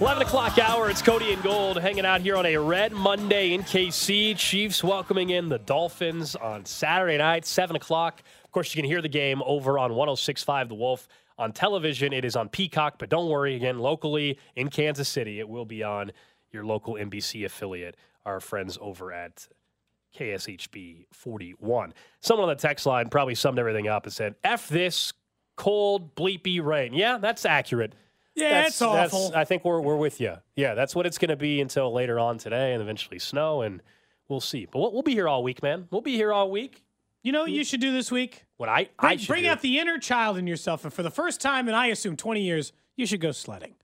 11 o'clock hour. It's Cody and Gold hanging out here on a red Monday in KC. Chiefs welcoming in the Dolphins on Saturday night, 7 o'clock. Of course, you can hear the game over on 1065 The Wolf. On television, it is on Peacock, but don't worry, again, locally in Kansas City, it will be on your local NBC affiliate, our friends over at KSHB 41. Someone on the text line probably summed everything up and said, F this cold, bleepy rain. Yeah, that's accurate. Yeah, That's- it's awful. that's- I think we're we're with you. Yeah, that's what it's going to be until later on today, and eventually snow, and we'll see. But we'll, we'll be here all week, man. We'll be here all week. You know what hmm? you should do this week? What I Bring, I bring do- out the inner child in yourself, and for the first time in I assume 20 years, you should go sledding.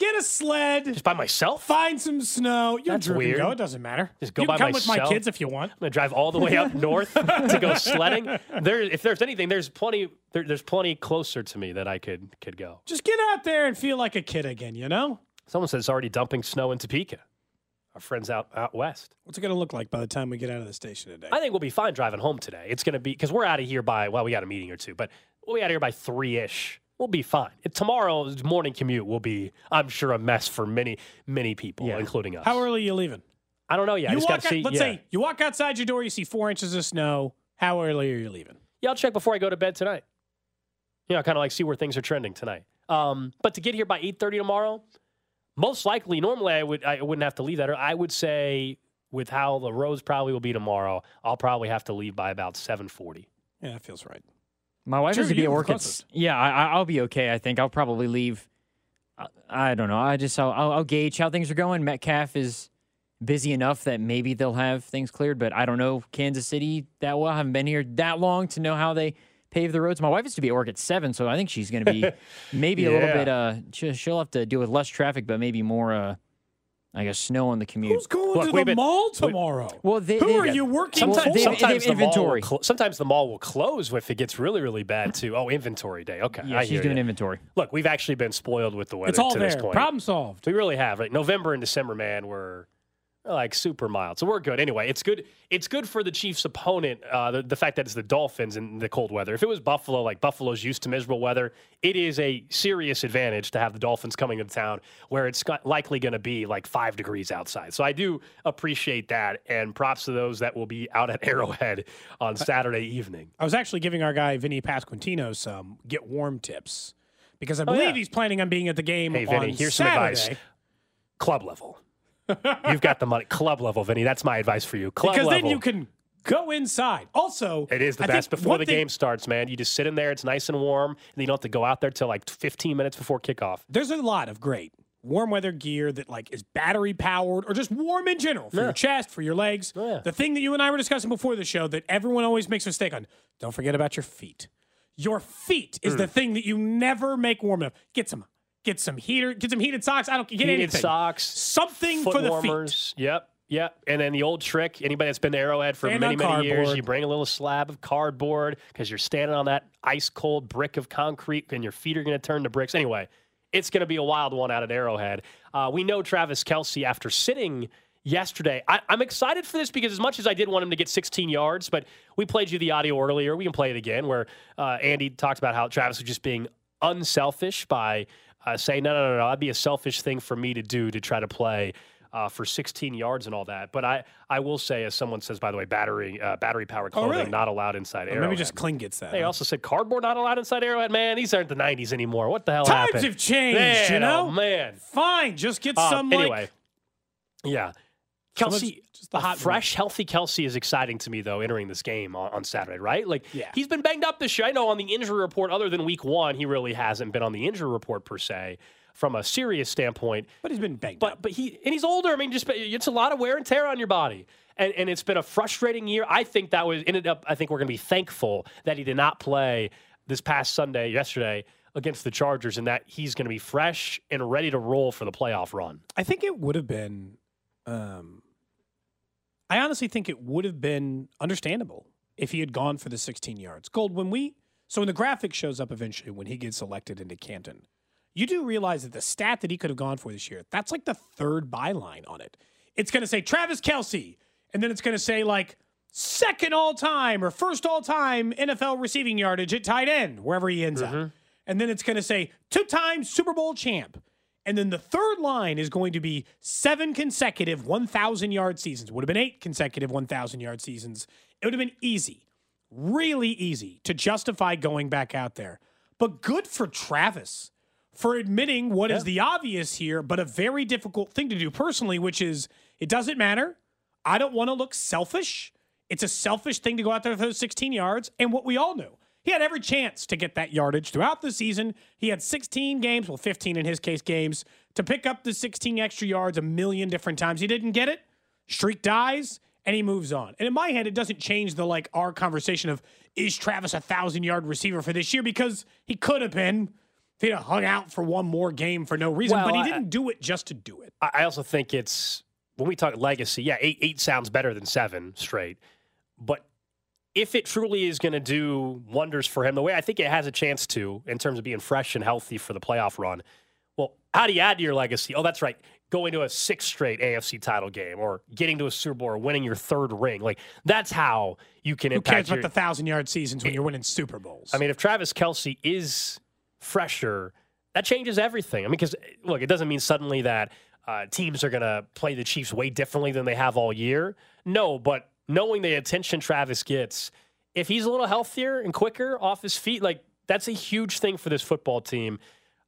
Get a sled. just by myself. Find some snow. You That's weird. go. It doesn't matter. Just go you by can come with my kids if you want. I'm gonna drive all the way up north to go sledding. There, if there's anything, there's plenty. There, there's plenty closer to me that I could could go. Just get out there and feel like a kid again. You know Someone says it's already dumping snow in Topeka. Our friends out out west. what's it going to look like by the time we get out of the station today? I think we'll be fine driving home today. It's going to be because we're out of here by well, we got a meeting or two, but we'll be out of here by three ish. We'll be fine. It, tomorrow's morning commute will be, I'm sure, a mess for many many people, including us. How early are you leaving? I don't know yet. I you just walk out, see. let's yeah. say you walk outside your door, you see four inches of snow. How early are you leaving? Yeah, I'll check before I go to bed tonight. You know, kind of like see where things are trending tonight. Um, but to get here by eight thirty tomorrow, most likely, normally I would I wouldn't have to leave that. I would say, with how the roads probably will be tomorrow, I'll probably have to leave by about seven forty. Yeah, that feels right. My wife Drew, has to be at work. At, yeah, I, I- I'll be okay. I think I'll probably leave. I, I don't know. I just I'll, I'll, I'll gauge how things are going. Metcalf is busy enough that maybe they'll have things cleared, but I don't know Kansas City that well. I haven't been here that long to know how they pave the roads. My wife is to be at work at seven, so I think she's going to be maybe a little bit. Uh, she- she'll have to deal with less traffic, but maybe more. Uh, I guess snow on the commute. Who's going Look, to we've the been- mall we- tomorrow? Well, they, Who they- are you working Well, for? they- they- sometimes the mall will inventory. sometimes the mall will close if it gets really really bad too. Oh, inventory day. Okay, Yeah, I she's hear doing ya. inventory. Look, we've actually been spoiled with the weather it's all to there. this point. Problem solved. We really have. Like November and December, man, were like super mild. So we're good. Anyway, it's good. It's good for the Chiefs' opponent. Uh, the, the fact that it's the Dolphins in the cold weather. If it was Buffalo, like Buffalo's used to miserable weather, it is a serious advantage to have the Dolphins coming to town where it's likely going to be like five degrees outside. So I do appreciate that, and props to those that will be out at Arrowhead on Saturday evening. I was actually giving our guy Vinny Pasquantino some get warm tips because I Oh, believe yeah. he's planning on being at the game Hey, on Vinny, here's Saturday. some advice. Club level. You've got the money. Club level, Vinny. That's my advice for you. Club level. because level. then you can go inside. Also, It is the I best before the thing- game starts, man. You just sit in there. It's nice and warm, and you don't have to go out there till like 15 minutes before kickoff. There's a lot of great warm weather gear that like is battery powered or just warm in general for Yeah. your chest, for your legs. Oh, yeah. The thing that you and I were discussing before the show that everyone always makes a mistake on. Don't forget about your feet. Your feet is Hmm. the thing that you never make warm enough. Get some get some heater, get some heated socks. I don't get anything Heated anything. socks, Something for the feet. Yep, yep. And then the old trick: anybody that's been to Arrowhead for Stand many, many years, you bring a little slab of cardboard because you're standing on that ice cold brick of concrete, and your feet are going to turn to bricks. Anyway, it's going to be a wild one out at Arrowhead. Uh, we know Travis Kelce after sitting. Yesterday, I, I'm excited for this because as much as I did want him to get 16 yards, but we played you the audio earlier. We can play it again, where uh, Andy talked about how Travis was just being unselfish by uh, say, no, no, no, no, that'd be a selfish thing for me to do to try to play uh, for 16 yards and all that. But I, I will say, as someone says, by the way, battery uh, battery powered Oh, clothing really? not allowed inside Or Arrowhead. maybe just Kling gets that. They huh? also said cardboard not allowed inside Arrowhead. Man, these aren't the 90s anymore. What the hell Times happened? have changed, Man, you know? Oh, man. Fine, just get Uh, some anyway, like yeah. So Kelce, hot fresh, healthy Kelce is exciting to me though. Entering this game on, on Saturday, right? Like, Yeah. he's been banged up this year. I know on the injury report, other than Week One, he really hasn't been on the injury report per se, from a serious standpoint. but he's been banged But up. but he and he's older. I mean, just it's a lot of wear and tear on your body, and and it's been a frustrating year. I think that was ended up. I think we're going to be thankful that he did not play this past Sunday, yesterday against the Chargers, and that he's going to be fresh and ready to roll for the playoff run. I think it would have been. Um, I honestly think it would have been understandable if he had gone for the 16 yards. Gold, when we so when the graphic shows up eventually when he gets selected into Canton, you do realize that the stat that he could have gone for this year, that's like the third byline on it. It's going to say Travis Kelce, and then it's going to say like second all time or first all time NFL receiving yardage at tight end, wherever he ends up. And then it's going to say two time Super Bowl champ. And then the third line is going to be seven consecutive 1,000 yard seasons. Would have been eight consecutive 1,000 yard seasons. It would have been easy, really easy to justify going back out there. But good for Travis for admitting what is the obvious here, but a very difficult thing to do personally, which is it doesn't matter. I don't want to look selfish. It's a selfish thing to go out there for those 16 yards. And what we all knew, he had every chance to get that yardage throughout the season. He had 16 games, well, 15 in his case, games to pick up the 16 extra yards a million different times. He didn't get it. Streak dies and he moves on. And in my head, it doesn't change the like our conversation of is Travis a thousand yard receiver for this year because he could have been if he'd have hung out for one more game for no reason. Well, but he I- didn't do it just to do it. I I also think it's when we talk legacy. Yeah, eight eight sounds better than seven straight, but if it truly is going to do wonders for him, the way I think it has a chance to, in terms of being fresh and healthy for the playoff run, well, how do you add to your legacy? Oh, that's right, going to a six straight AFC title game, or getting to a Super Bowl, or winning your third ring. Like that's how you can Who impact cares your, about the thousand yard seasons when you're winning Super Bowls? I mean, if Travis Kelce is fresher, that changes everything. I mean, because look, it doesn't mean suddenly that uh, teams are going to play the Chiefs way differently than they have all year. No, but knowing the attention Travis gets, if he's a little healthier and quicker off his feet, like that's a huge thing for this football team.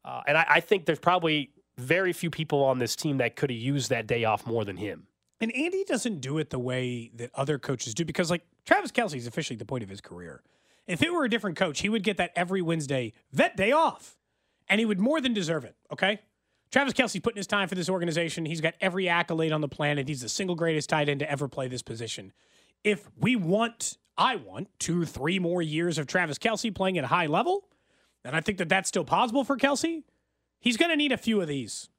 Uh, and I, I think there's probably very few people on this team that could have used that day off more than him. And Andy doesn't do it the way that other coaches do because, like, Travis Kelce is officially the point of his career. If it were a different coach, he would get that every Wednesday vet day off, and he would more than deserve it. Okay. Travis Kelce putting his time for this organization. He's got every accolade on the planet. He's the single greatest tight end to ever play this position. If we want, I want two, three more years of Travis Kelce playing at a high level, and I think that that's still possible for Kelce. He's going to need a few of these.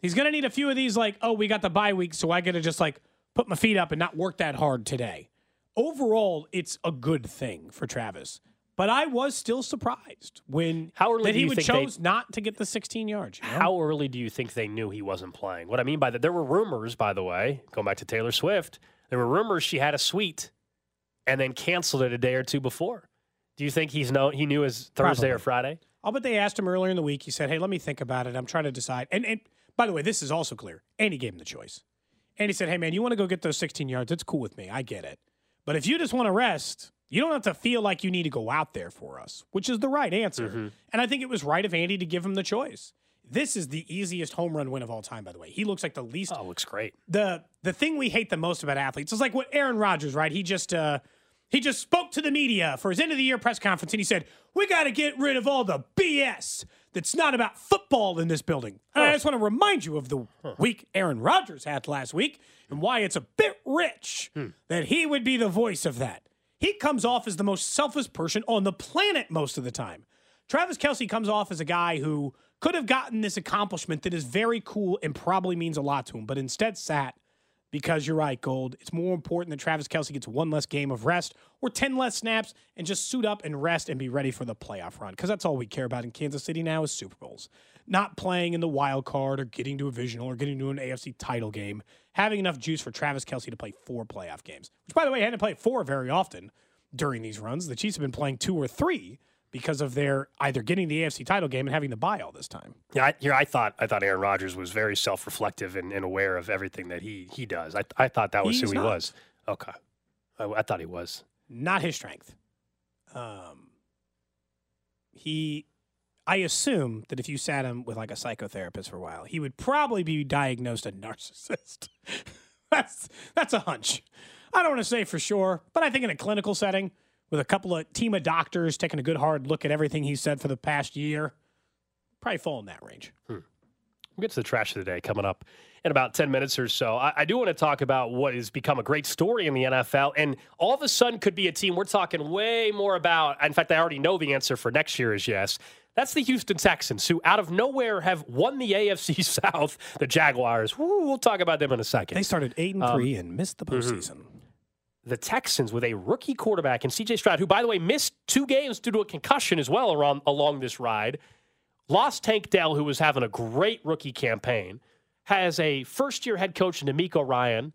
He's going to need a few of these, like, oh, we got the bye week, so I got to just like put my feet up and not work that hard today. Overall, it's a good thing for Travis. But I was still surprised when How early that he would think they- chose not to get the 16 yards. you know? How early do you think they knew he wasn't playing? What I mean by that, there were rumors, by the way, going back to Taylor Swift, there were rumors she had a suite and then canceled it a day or two before. Do you think he's know he knew his Thursday or Friday? I'll bet they asked him earlier in the week. He said, "Hey, let me think about it. I'm trying to decide." And and by the way, this is also clear. Andy gave him the choice. And he said, "Hey, man, you want to go get those 16 yards? It's cool with me. I get it. But if you just want to rest, you don't have to feel like you need to go out there for us, which is the right answer. And I think it was right of Andy to give him the choice. This is the easiest home run win of all time, by the way. He looks like the least Oh, looks great. the the thing we hate the most about athletes is like what Aaron Rodgers, right? He just uh he just spoke to the media for his end of the year press conference and he said, "We got to get rid of all the BS that's not about football in this building." And I just want to remind you of the week Aaron Rodgers had last week and why it's a bit rich that he would be the voice of that. He comes off as the most selfish person on the planet most of the time. Travis Kelce comes off as a guy who could have gotten this accomplishment that is very cool and probably means a lot to him, but instead sat because you're right, Gold. It's more important that Travis Kelce gets one less game of rest or 10 less snaps and just suit up and rest and be ready for the playoff run. Because that's all we care about in Kansas City now is Super Bowls. Not playing in the wild card or getting to a divisional or getting to an AFC title game. Having enough juice for Travis Kelce to play four playoff games. Which, by the way, he hadn't played four very often during these runs. The Chiefs have been playing two or three because of their either getting the AFC title game and having the bye all this time. Yeah, I, here I thought I thought Aaron Rodgers was very self-reflective and, and aware of everything that he he does. I I thought that was He's who he not. was. Okay, I, I thought he was. Not his strength. Um, he, I assume that if you sat him with like a psychotherapist for a while, he would probably be diagnosed a narcissist. that's that's a hunch. I don't want to say for sure, but I think in a clinical setting with a couple of team of doctors taking a good hard look at everything he said for the past year, probably fall in that range. Hmm. We'll get to the trash of the day coming up in about 10 minutes or so. I, I do want to talk about what has become a great story in the NFL. And all of a sudden could be a team we're talking way more about. In fact, I already know the answer for next year is yes. That's the Houston Texans, who out of nowhere have won the AFC South. The Jaguars, woo, we'll talk about them in a second. They started eight and Um, three and missed the mhm. postseason. the Texans with a rookie quarterback and CJ Stroud, who, by the way, missed two games due to a concussion as well around, along this ride. Lost Tank Dell, who was having a great rookie campaign, has a first year head coach in DeMeco Ryan.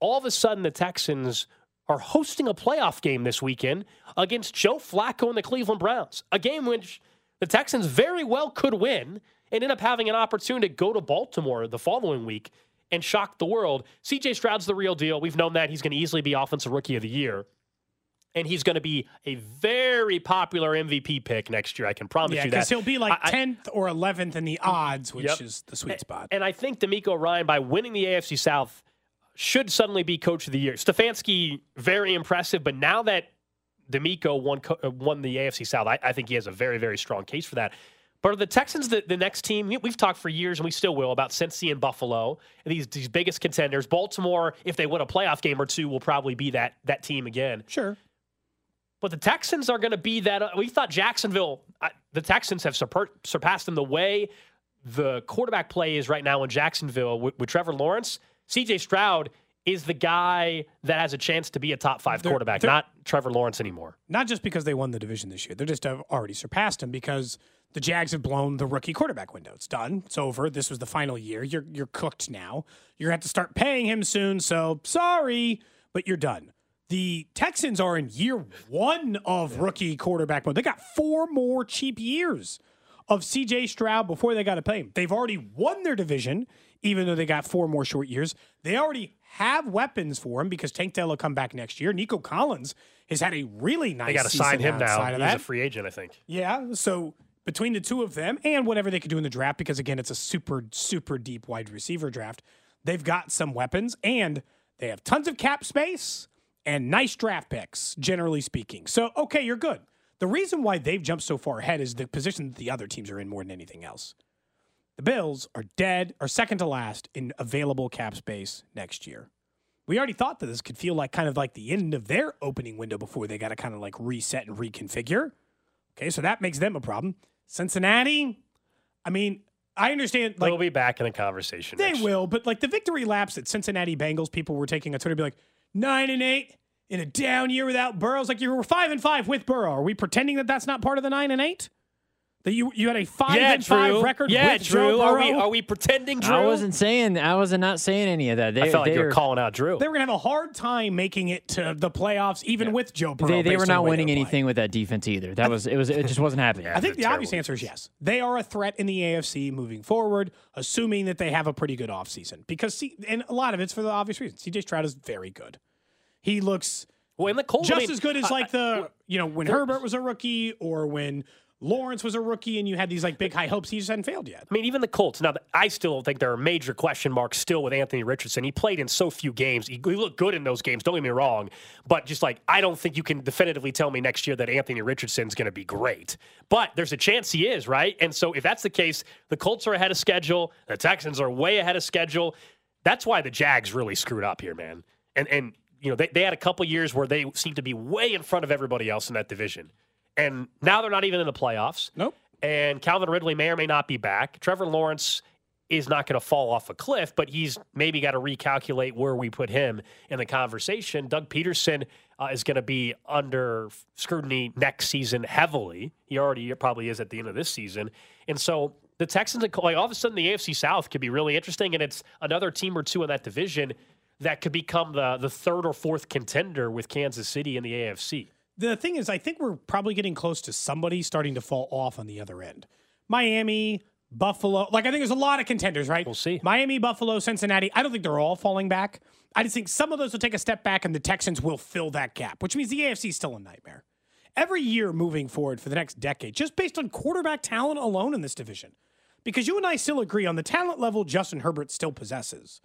All of a sudden, the Texans are hosting a playoff game this weekend against Joe Flacco and the Cleveland Browns, a game which the Texans very well could win and end up having an opportunity to go to Baltimore the following week and shock the world. CJ Stroud's the real deal. We've known that. He's going to easily be Offensive Rookie of the Year. And he's going to be a very popular MVP pick next year. I can promise Yeah, you that. because he'll be like I- I- tenth or eleventh in the odds, which Yep. is the sweet spot. And I think DeMeco Ryan, by winning the AFC South, should suddenly be coach of the year. Stefanski, very impressive, but now that DeMeco won uh, won the AFC South, I, I think he has a very very strong case for that. But are the Texans the, the next team? We- We've talked for years, and we still will, about Cincy and Buffalo, and these these biggest contenders. Baltimore, if they win a playoff game or two, will probably be that that team again. Sure. But the Texans are going to be that. Uh, we thought Jacksonville, uh, the Texans have surpa- surpassed them the way the quarterback play is right now in Jacksonville with, with Trevor Lawrence. CJ Stroud is the guy that has a chance to be a top 5 They're- quarterback, they're- not Trevor Lawrence anymore. Not just because they won the division this year, they just have already surpassed him because the Jags have blown the rookie quarterback window. It's done. It's over. This was the final year. You're you're cooked now. You're gonna have to start paying him soon. So sorry, but you're done. The Texans are in year one of rookie quarterback mode. They got four more cheap years of CJ Stroud before they got to pay him. They've already won their division, even though they got four more short years. They already have weapons for him because Tank Dell will come back next year. Nico Collins has had a really nice. They got to sign him now. He's that. a free agent, I think. Yeah. So between the two of them and whatever they could do in the draft, because again, it's a super, super deep wide receiver draft, they've got some weapons and they have tons of cap space and nice draft picks, generally speaking. So, okay, you're good. The reason why they've jumped so far ahead is the position that the other teams are in more than anything else. The Bills are dead, or second to last in available cap space next year. We already thought that this could feel like kind of like the end of their opening window before they got to kind of like reset and reconfigure. Okay, so that makes them a problem. Cincinnati, I mean, I understand like They'll be back in the conversation. they year. will, but like the victory laps at Cincinnati Bengals, people were taking on Twitter, be like nine and eight in a down year without Burrow. It's like you were five and five with Burrow. Are we pretending that that's not part of the nine and eight? That you you had a five Yeah, and five record Yeah, with Drew. Joe Are Burrow? we are we pretending, Drew? I wasn't saying. I wasn't not saying any of that. They, I felt like you they're- were calling out Drew. they were gonna have a hard time making it to the playoffs, even with Joe Burrow. They, they were on the not winning anything with that defense either. That was it was it just wasn't happening. I think the obvious terrible answer is yes. They are a threat in the AFC moving forward, assuming that they have a pretty good offseason. Because, see, and a lot of it's for the obvious reason. CJ Stroud is very good. He looks well, in the Colts, just I mean, as good as I- like the, you know, when Herbert was a rookie or when Lawrence was a rookie and you had these like big high hopes. He just hadn't failed yet. I mean, even the Colts. Now, I still think there are major question marks still with Anthony Richardson. He played in so few games. He, he looked good in those games. Don't get me wrong, but just like I don't think you can definitively tell me next year that Anthony Richardson's going to be great. But there's a chance he is, right? And so if that's the case, the Colts are ahead of schedule. The Texans are way ahead of schedule. That's why the Jags really screwed up here, man. And and you know they, they had a couple years where they seemed to be way in front of everybody else in that division, and now they're not even in the playoffs Nope. and Calvin Ridley may or may not be back. Trevor Lawrence is not going to fall off a cliff, but he's maybe got to recalculate where we put him in the conversation. Doug Pederson uh, is going to be under scrutiny next season heavily. He already probably is at the end of this season, and so the Texans, like all of a sudden, the AFC South could be really interesting, and it's another team or two in that division that could become the the third or fourth contender with Kansas City in the AFC. The thing is, I think we're probably getting close to somebody starting to fall off on the other end. Miami, Buffalo. Like, I think there's a lot of contenders, right? We'll see. Miami, Buffalo, Cincinnati. I don't think they're all falling back. I just think some of those will take a step back, and the Texans will fill that gap, which means the AFC is still a nightmare. Every year moving forward for the next decade, just based on quarterback talent alone in this division. Because you and I still agree on the talent level Justin Herbert still possesses.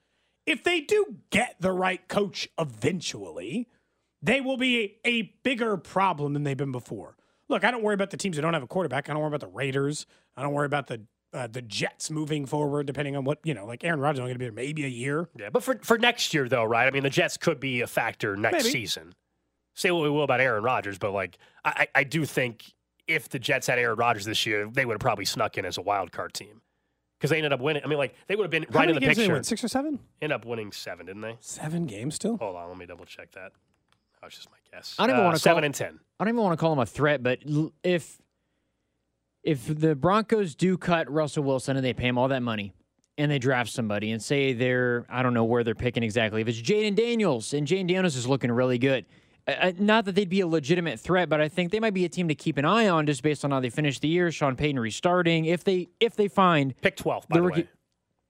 If they do get the right coach eventually, they will be a, bigger problem than they've been before. Look, I don't worry about the teams that don't have a quarterback. I don't worry about the Raiders. I don't worry about the uh, the Jets moving forward, depending on what you know. Like Aaron Rodgers is only going to be there maybe a year. Yeah, but for for next year though, right? I mean, the Jets could be a factor next Maybe. season. Say what we will about Aaron Rodgers, but like I, I do think if the Jets had Aaron Rodgers this year, they would have probably snuck in as a wild card team because they ended up winning. I mean, like they would have been How right in the games did they picture. win? Six or seven? End up winning seven, didn't they? Seven games still. Hold on, let me double check that. That was just my guess. I don't even Uh, wanna call- seven and ten. I don't even want to call him a threat, but if if the Broncos do cut Russell Wilson and they pay him all that money and they draft somebody and say they're I don't know where they're picking exactly. If it's Jayden Daniels and Jayden Daniels is looking really good. Uh, not that they'd be a legitimate threat, but I think they might be a team to keep an eye on just based on how they finish the year. Sean Payton restarting. If they if they find Pick twelve, by the, rookie- way.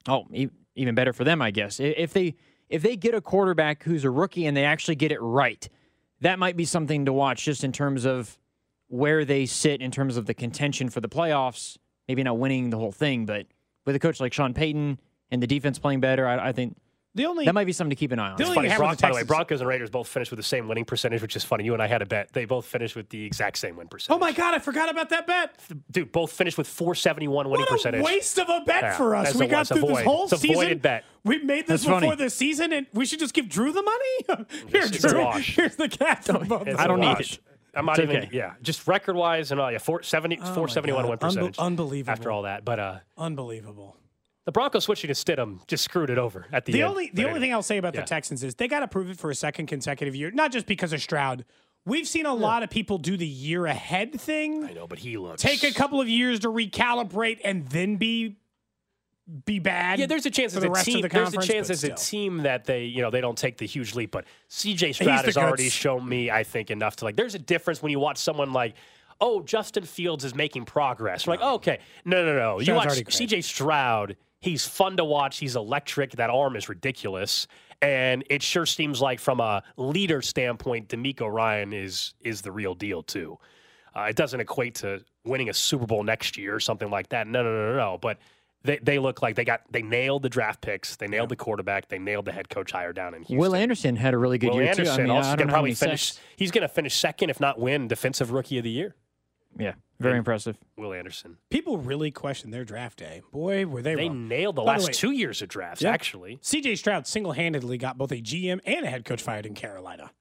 Oh, e- even better for them, I guess. If they if they get a quarterback who's a rookie and they actually get it right, that might be something to watch just in terms of where they sit in terms of the contention for the playoffs. Maybe not winning the whole thing, but with a coach like Sean Payton and the defense playing better, I, I think The only that might be something to keep an eye on. The only Funny, thing you have the by the way, Broncos and Raiders both finished with the same winning percentage, which is funny. You and I had a bet; they both finished with the exact same win percentage. Oh my God, I forgot about that bet. dude! Both finished with four seventy one winning What a percentage. waste of a bet Yeah, for us. We got it's a through this whole It's season. voided bet. We made this That's before funny. the season, and we should just give Drew the money. Here, It's Drew. wash. Here's the cash. for both I don't need wash. it. I'm not It's even. okay. Yeah, just record wise and all. Yeah, four, 70, Oh 471 God. win Unbe- percentage. unbelievable. After all that, but uh, Unbelievable. The Broncos switching to Stidham just screwed it over at the, The end. only the only thing I'll say about Yeah. the Texans is they got to prove it for a second consecutive year, not just because of Stroud. We've seen a lot of people do the year ahead thing. I know, but he looks Take a couple of years to recalibrate and then be be bad. Yeah, there's a chance as the a team. the there's a chance as a team that they, you know, they don't take the huge leap. But CJ Stroud has already shown me, I think, enough to like. There's a difference when you watch someone like, oh, Justin Fields is making progress. Like, oh, okay, no, no, no. you Stroud's watch. CJ Stroud. He's fun to watch. He's electric. That arm is ridiculous. And it sure seems like, from a leader standpoint, DeMeco Ryan is is the real deal too. Uh, it doesn't equate to winning a Super Bowl next year or something like that. No, no, no, no, no. But they, they look like they got they nailed the draft picks, they nailed the quarterback, they nailed the head coach hire down in Houston. Will Anderson had a really good Will year Anderson too. I mean, also going to probably finish. He's going to finish second, if not win, defensive rookie of the year. Yeah, very impressive. Will Anderson. People really question their draft day. Boy, were they, They wrong. nailed the By the last way- two years of drafts. Yeah. Actually, CJ Stroud single handedly got both a GM and a head coach fired in Carolina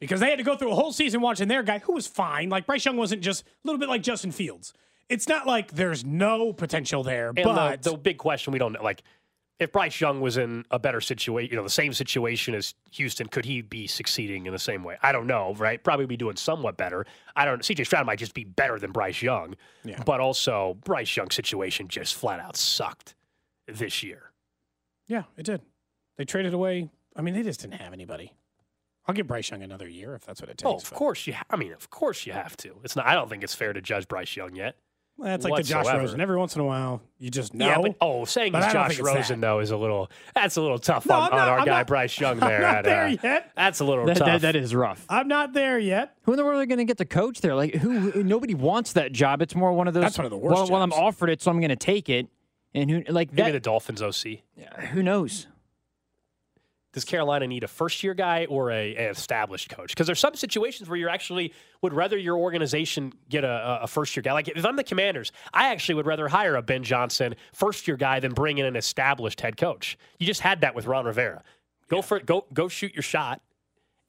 because they had to go through a whole season watching their guy who was fine. Like Bryce Young wasn't just a little bit like Justin Fields. It's not like there's no potential there, and but the, the big question we don't know, like. If Bryce Young was in a better situation, you know, the same situation as Houston, could he be succeeding in the same way? I don't know, right? Probably be doing somewhat better. I don't. CJ Stroud might just be better than Bryce Young, Yeah. but also Bryce Young's situation just flat out sucked this year. yeah, it did. They traded away. I mean, they just didn't have anybody. I'll give Bryce Young another year if that's what it oh, takes. Oh, of but- course you. Ha- I mean, of course you have to. It's not. I don't think it's fair to judge Bryce Young yet. Well, that's like the Josh whatsoever. Rosen. Every once in a while, you just know. Yeah, but oh, saying But he's Josh think Rosen that. though is a little. That's a little tough No, on, I'm on our I'm guy not- Bryce Young I'm there. not at, there uh, yet. That's a little That, tough. that, that is rough. I'm not there yet. Who in the world are going to get the coach there? Like, who? who- Nobody wants that job. It's more one of those. That's one of the worst Well, well, I'm offered it, so I'm going to take it. And who, like Maybe that? the Dolphins OC. who knows? Does Carolina need a first year guy or a, an established coach? Because there's some situations where you actually would rather your organization get a, a first year guy. Like if I'm the Commanders, I actually would rather hire a Ben Johnson first year guy than bring in an established head coach. You just had that with Ron Rivera. Go for it. Go go shoot your shot.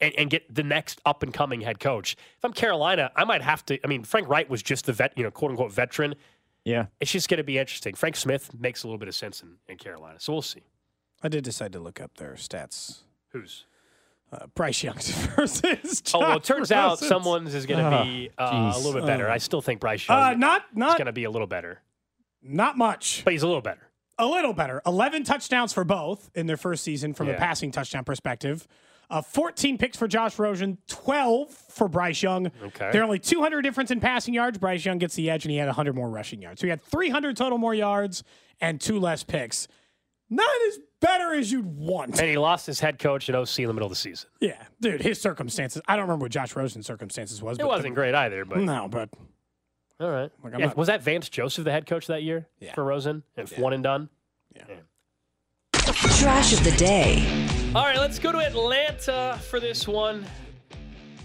And, and get the next up and coming head coach. If I'm Carolina, I might have to. I mean, Frank Reich was just the vet, you know, quote unquote veteran. Yeah. It's just going to be interesting. Frank Smith makes a little bit of sense in, in Carolina, so we'll see. I did decide to look up their stats. Who's? Uh, Bryce Young's versus. Oh well, it Josh turns out someone's is going to be uh, a little bit better. Oh. I still think Bryce Young Uh, not is going to be a little better, not much. but he's a little better. A little better. 11 touchdowns for both in their first season from a passing touchdown perspective. Uh, 14 picks for Josh Rosen, 12 for Bryce Young. Okay. There are only 200 difference in passing yards. Bryce Young gets the edge, and he had 100 more rushing yards. So he had 300 total more yards and two less picks. Not as better as you'd want. And he lost his head coach at OC in the middle of the season. Yeah, dude, his circumstances. I don't remember what Josh Rosen's circumstances was. It but wasn't great either, but No, but all right. Like, Yeah, not- was that Vance Joseph the head coach that year Yeah. for Rosen? And one and done. Yeah. Trash of the day. All right, let's go to Atlanta for this one.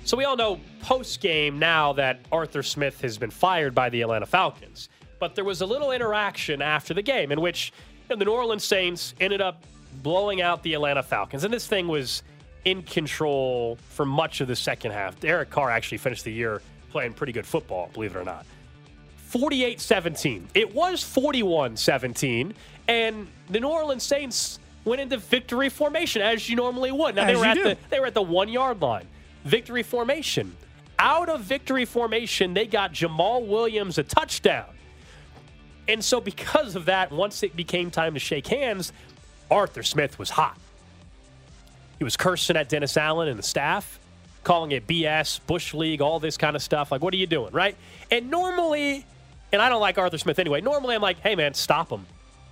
So we all know post game now that Arthur Smith has been fired by the Atlanta Falcons. But there was a little interaction after the game in which know, the New Orleans Saints ended up blowing out the Atlanta Falcons. And this thing was in control for much of the second half. Derek Carr actually finished the year playing pretty good football, believe it or not. 48 17. It was 41 17, and the New Orleans Saints went into victory formation as you normally would. Now, they were, at do. the, they were at the one yard line. Victory formation. Out of victory formation, they got Jamaal Williams a touchdown. And so, because of that, once it became time to shake hands, Arthur Smith was hot. He was cursing at Dennis Allen and the staff, calling it BS, Bush League, all this kind of stuff. Like, what are you doing, right? And normally, and I don't like Arthur Smith anyway, normally I'm like, hey, man, stop him.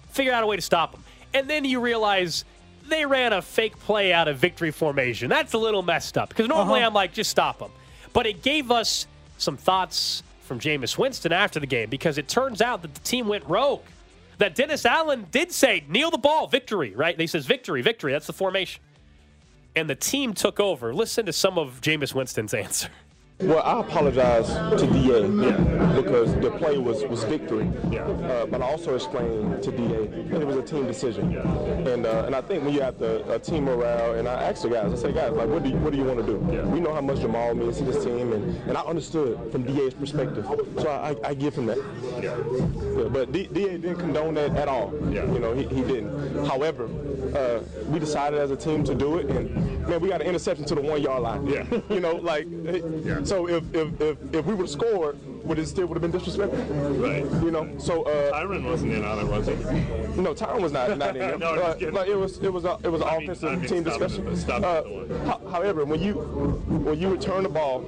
Figure out a way to stop him. And then you realize they ran a fake play out of victory formation. That's a little messed up because normally uh-huh. I'm like, just stop him. But it gave us some thoughts from Jameis Winston after the game because it turns out that the team went rogue. That Dennis Allen did say, kneel the ball, victory, right? He says, victory, victory. That's the formation. And the team took over. Listen to some of Jameis Winston's answer. Well, I apologize to DA because the play was, was victory. Uh, but I also explained to DA that it was a team decision. And uh, and I think when you have the uh, team morale, and I asked the guys, I said, guys, like, what do you, what do you want to do? We know how much Jamaal means to this team, and, and I understood from DA's perspective. So I, I, I give him that. Yeah, but D, DA didn't condone that at all. You know, he, he didn't. However, uh, we decided as a team to do it, and man, we got an interception to the one yard line. Yeah. you know, like, so if, if, if, if we would have scored, would it still would have been disrespectful? Right. You know, so. Uh, Tyron wasn't in on it, was he? no, Tyron was not, not in there. No, Uh, like, it was it was a, it was an I mean- offensive I mean, team discussion. it, stop Uh, the one. ho- however, when you when you return the ball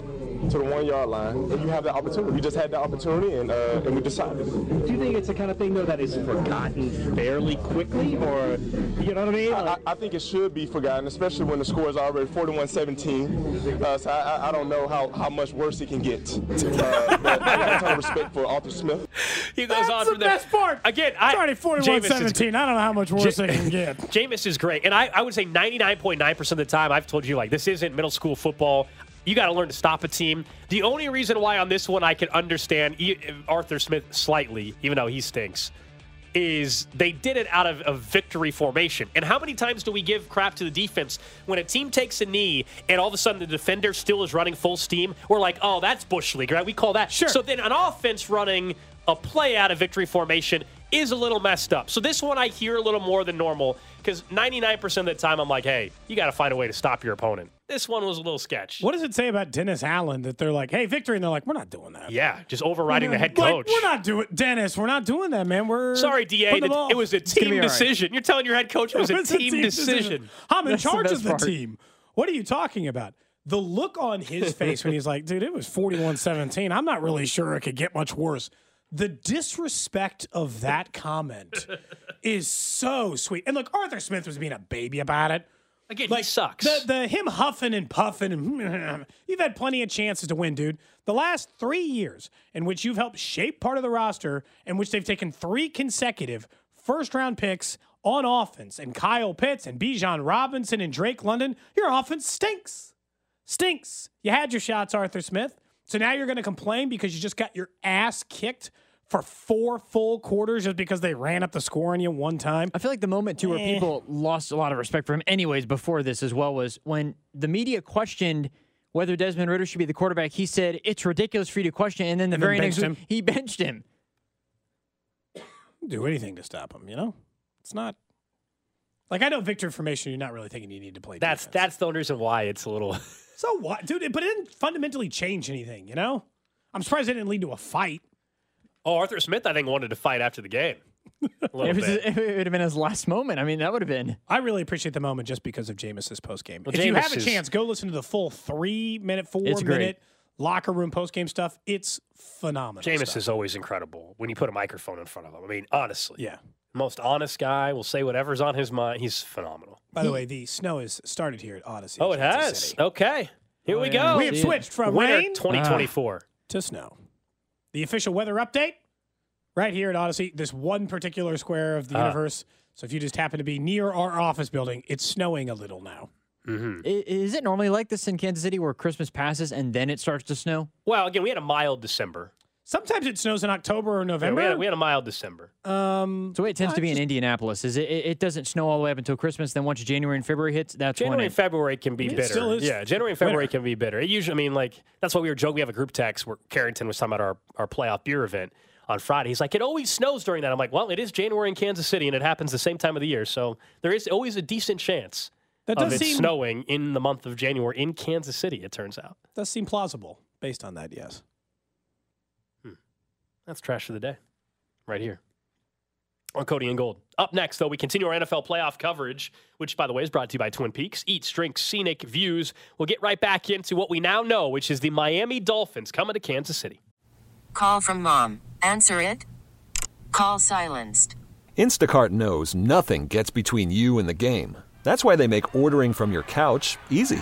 to the one yard line and you have that opportunity, we just had the opportunity and uh, and we decided. Do you think it's the kind of thing though that is forgotten fairly quickly, or you know what I mean? I, I I think it should be forgotten, especially when the score is already 41-17. Uh, so I, I- I don't know how, how much worse it can get. Uh, but I got a ton of respect for Arthur Smith. He goes That's on the from there. best part. Again, I, It's already 41-17. I don't know how much worse Ja- they can get. Jameis is great. And I, I would say 99.9% of the time, I've told you, like, this isn't middle school football. You got to learn to stop a team. The only reason why on this one I can understand Arthur Smith slightly, even though he stinks, is they did it out of a victory formation. And how many times do we give crap to the defense when a team takes a knee and all of a sudden the defender still is running full steam? We're like, oh, that's Bush League, right? We call that. Sure. So then an offense running a play out of victory formation is a little messed up. So this one I hear a little more than normal because 99% of the time I'm like, hey, you got to find a way to stop your opponent. This one was a little sketch. What does it say about Dennis Allen that they're like, hey, victory? And they're like, we're not doing that. Yeah, just overriding the head coach. Like, coach. we're not doing Dennis. We're not doing that, man. We're Sorry, DA. the It was a team be all right. decision. You're telling your head coach it was a It's a team decision. I'm in That's charge best of the part. team. What are you talking about? The look on his face when he's like, dude, it was 41 17. I'm not really sure it could get much worse. The disrespect of that comment is so sweet. And look, Arthur Smith was being a baby about it. Again, he sucks. The, the him huffing and puffing and you've had plenty of chances to win, dude. The last three years in which you've helped shape part of the roster, in which they've taken three consecutive first round picks on offense, and Kyle Pitts and Bijan Robinson and Drake London, your offense stinks. Stinks. You had your shots, Arthur Smith. So now you're going to complain because you just got your ass kicked for four full quarters just because they ran up the score on you one time. I feel like the moment too where Eh. people lost a lot of respect for him, anyways, before this as well, was when the media questioned whether Desmond Ridder should be the quarterback. He said it's ridiculous for you to question, and then the And then very next benched week he benched him. do anything to stop him. You know, it's not like I know Victor formation. You're not really thinking you need to play. That's defense. that's the only reason why it's a little. so what, dude? But it didn't fundamentally change anything. You know, I'm surprised it didn't lead to a fight. Oh, Arthur Smith, I think wanted to fight after the game. A It, was, bit. it would have been his last moment. I mean, that would have been. I really appreciate the moment just because of Jameis's post game. Well, if you have Jameis a is- chance, go listen to the full three minute, four It's great. minute locker room post game stuff. It's phenomenal. Jameis stuff. is always incredible when you put a microphone in front of him. I mean, honestly, Yeah. most honest guy will say whatever's on his mind. He's phenomenal. By the way, the snow has started here at Audacy. Oh, it Kansas has. City. Okay, here Oh, we yeah. go. We have See it. switched from Winter rain 2024. to snow. The official weather update right here at Audacy. This one particular square of the Ah. universe. So if you just happen to be near our office building, it's snowing a little now. hmm Is it normally like this in Kansas City where Christmas passes and then it starts to snow? Well, again, we had a mild December. Sometimes it snows in October or Yeah, November. we, had, we had a mild December. um, So it tends I to be in Indianapolis. Is it? It it doesn't snow all the way up until Christmas. Then once January and February hits, that's January when and it. February can be bitter. still is yeah, January and February winter. can be bitter. It usually, I mean, like that's what we were joking. We have a group text where Carrington was talking about our, our playoff beer event on Friday. He's like, it always snows during that. I'm like, well, it is January in Kansas City, and it happens the same time of the year, so there is always a decent chance that of it seem snowing in the month of January in Kansas City. It turns out does seem plausible based on that. Yes. That's trash of the day, right here. On Cody and Gold. Up next, though, we continue our NFL playoff coverage, which, by the way, is brought to you by Twin Peaks. Eat, drink, scenic views. We'll get right back into what we now know, which is the Miami Dolphins coming to Kansas City. Call from mom. Answer it. Call silenced. Instacart knows nothing gets between you and the game. That's why they make ordering from your couch easy.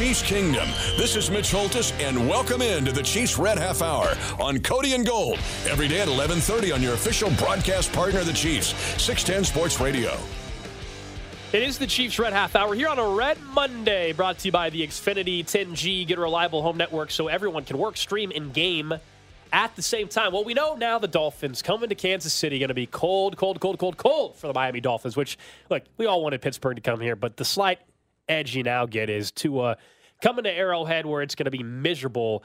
Chiefs Kingdom. This is Mitch Holthus, and welcome into the Chiefs Red Half Hour on Cody and Gold. Every day at 11:30 on your official broadcast partner, the Chiefs, 610 Sports Radio. It is the Chiefs Red Half Hour here on a Red Monday, brought to you by the Xfinity 10G. Get a reliable home network so everyone can work, stream, and game at the same time. Well, we know now the Dolphins coming to Kansas City going to be cold, cold, cold, cold, cold for the Miami Dolphins. Which, look, we all wanted Pittsburgh to come here, but the slight edge you now get is to uh, coming to Arrowhead where it's going to be miserable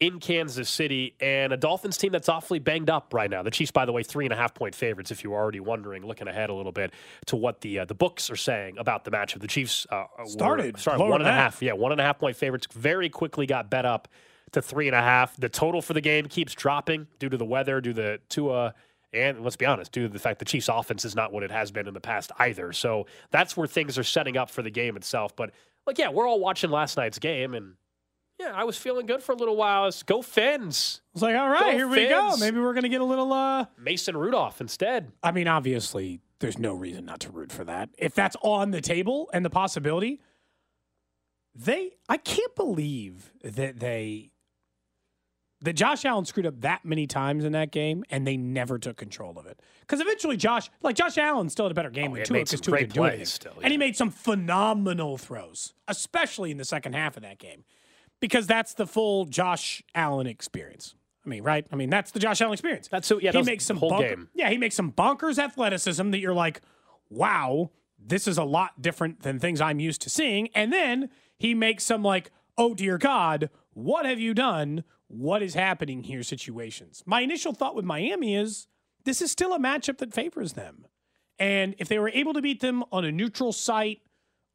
in Kansas City and a Dolphins team that's awfully banged up right now. The Chiefs, by the way, three and a half point favorites. If you were already wondering, looking ahead a little bit to what the uh, the books are saying about the matchup, the Chiefs uh, Started started lower one and a half. Yeah, one and a half point favorites. Very quickly got bet up to three and a half. The total for the game keeps dropping due to the weather, due to the Tua. And let's be honest, due to the fact the Chiefs' offense is not what it has been in the past either. So that's where things are setting up for the game itself. But like, yeah, we're all watching last night's game, and yeah, I was feeling good for a little while. It's go Fins. It's like, all right, Go here we go. Maybe we're gonna get a little. uh Mason Rudolph instead. I mean, obviously, there's no reason not to root for that. If that's on the table and the possibility, they I can't believe that they that Josh Allen screwed up that many times in that game and they never took control of it. Because eventually Josh, like Josh Allen still had a better game Oh, than Tua because Tua great could do plays anything. still, And he made some phenomenal throws, especially in the second half of that game. Because that's the full Josh Allen experience. I mean, right? I mean, that's the Josh Allen experience. That's so yeah. he makes some whole bonker- game. Yeah, he makes some bonkers athleticism that you're like, wow, this is a lot different than things I'm used to seeing. And then he makes some like, oh dear God, what have you done? What is happening here? Situations. My initial thought with Miami is this is still a matchup that favors them. And if they were able to beat them on a neutral site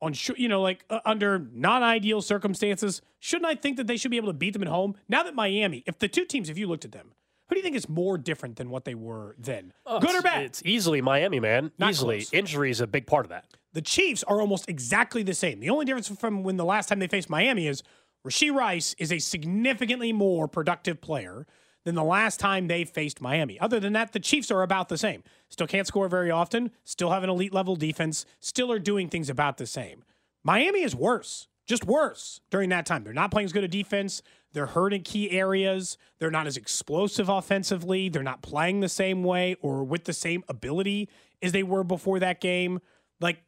on sh- you know like uh, under non-ideal circumstances, shouldn't I think that they should be able to beat them at home? Now that Miami, if the two teams, if you looked at them, who do you think is more different than what they were then? Oh, Good or bad? It's easily Miami, man. Not easily. close. Injury is a big part of that. The Chiefs are almost exactly the same. The only difference from when the last time they faced Miami is Rashee Rice is a significantly more productive player than the last time they faced Miami. Other than that, the Chiefs are about the same. Still can't score very often, still have an elite level defense, still are doing things about the same. Miami is worse, just worse during that time. They're not playing as good a defense. They're hurt in key areas. They're not as explosive offensively. They're not playing the same way or with the same ability as they were before that game. Like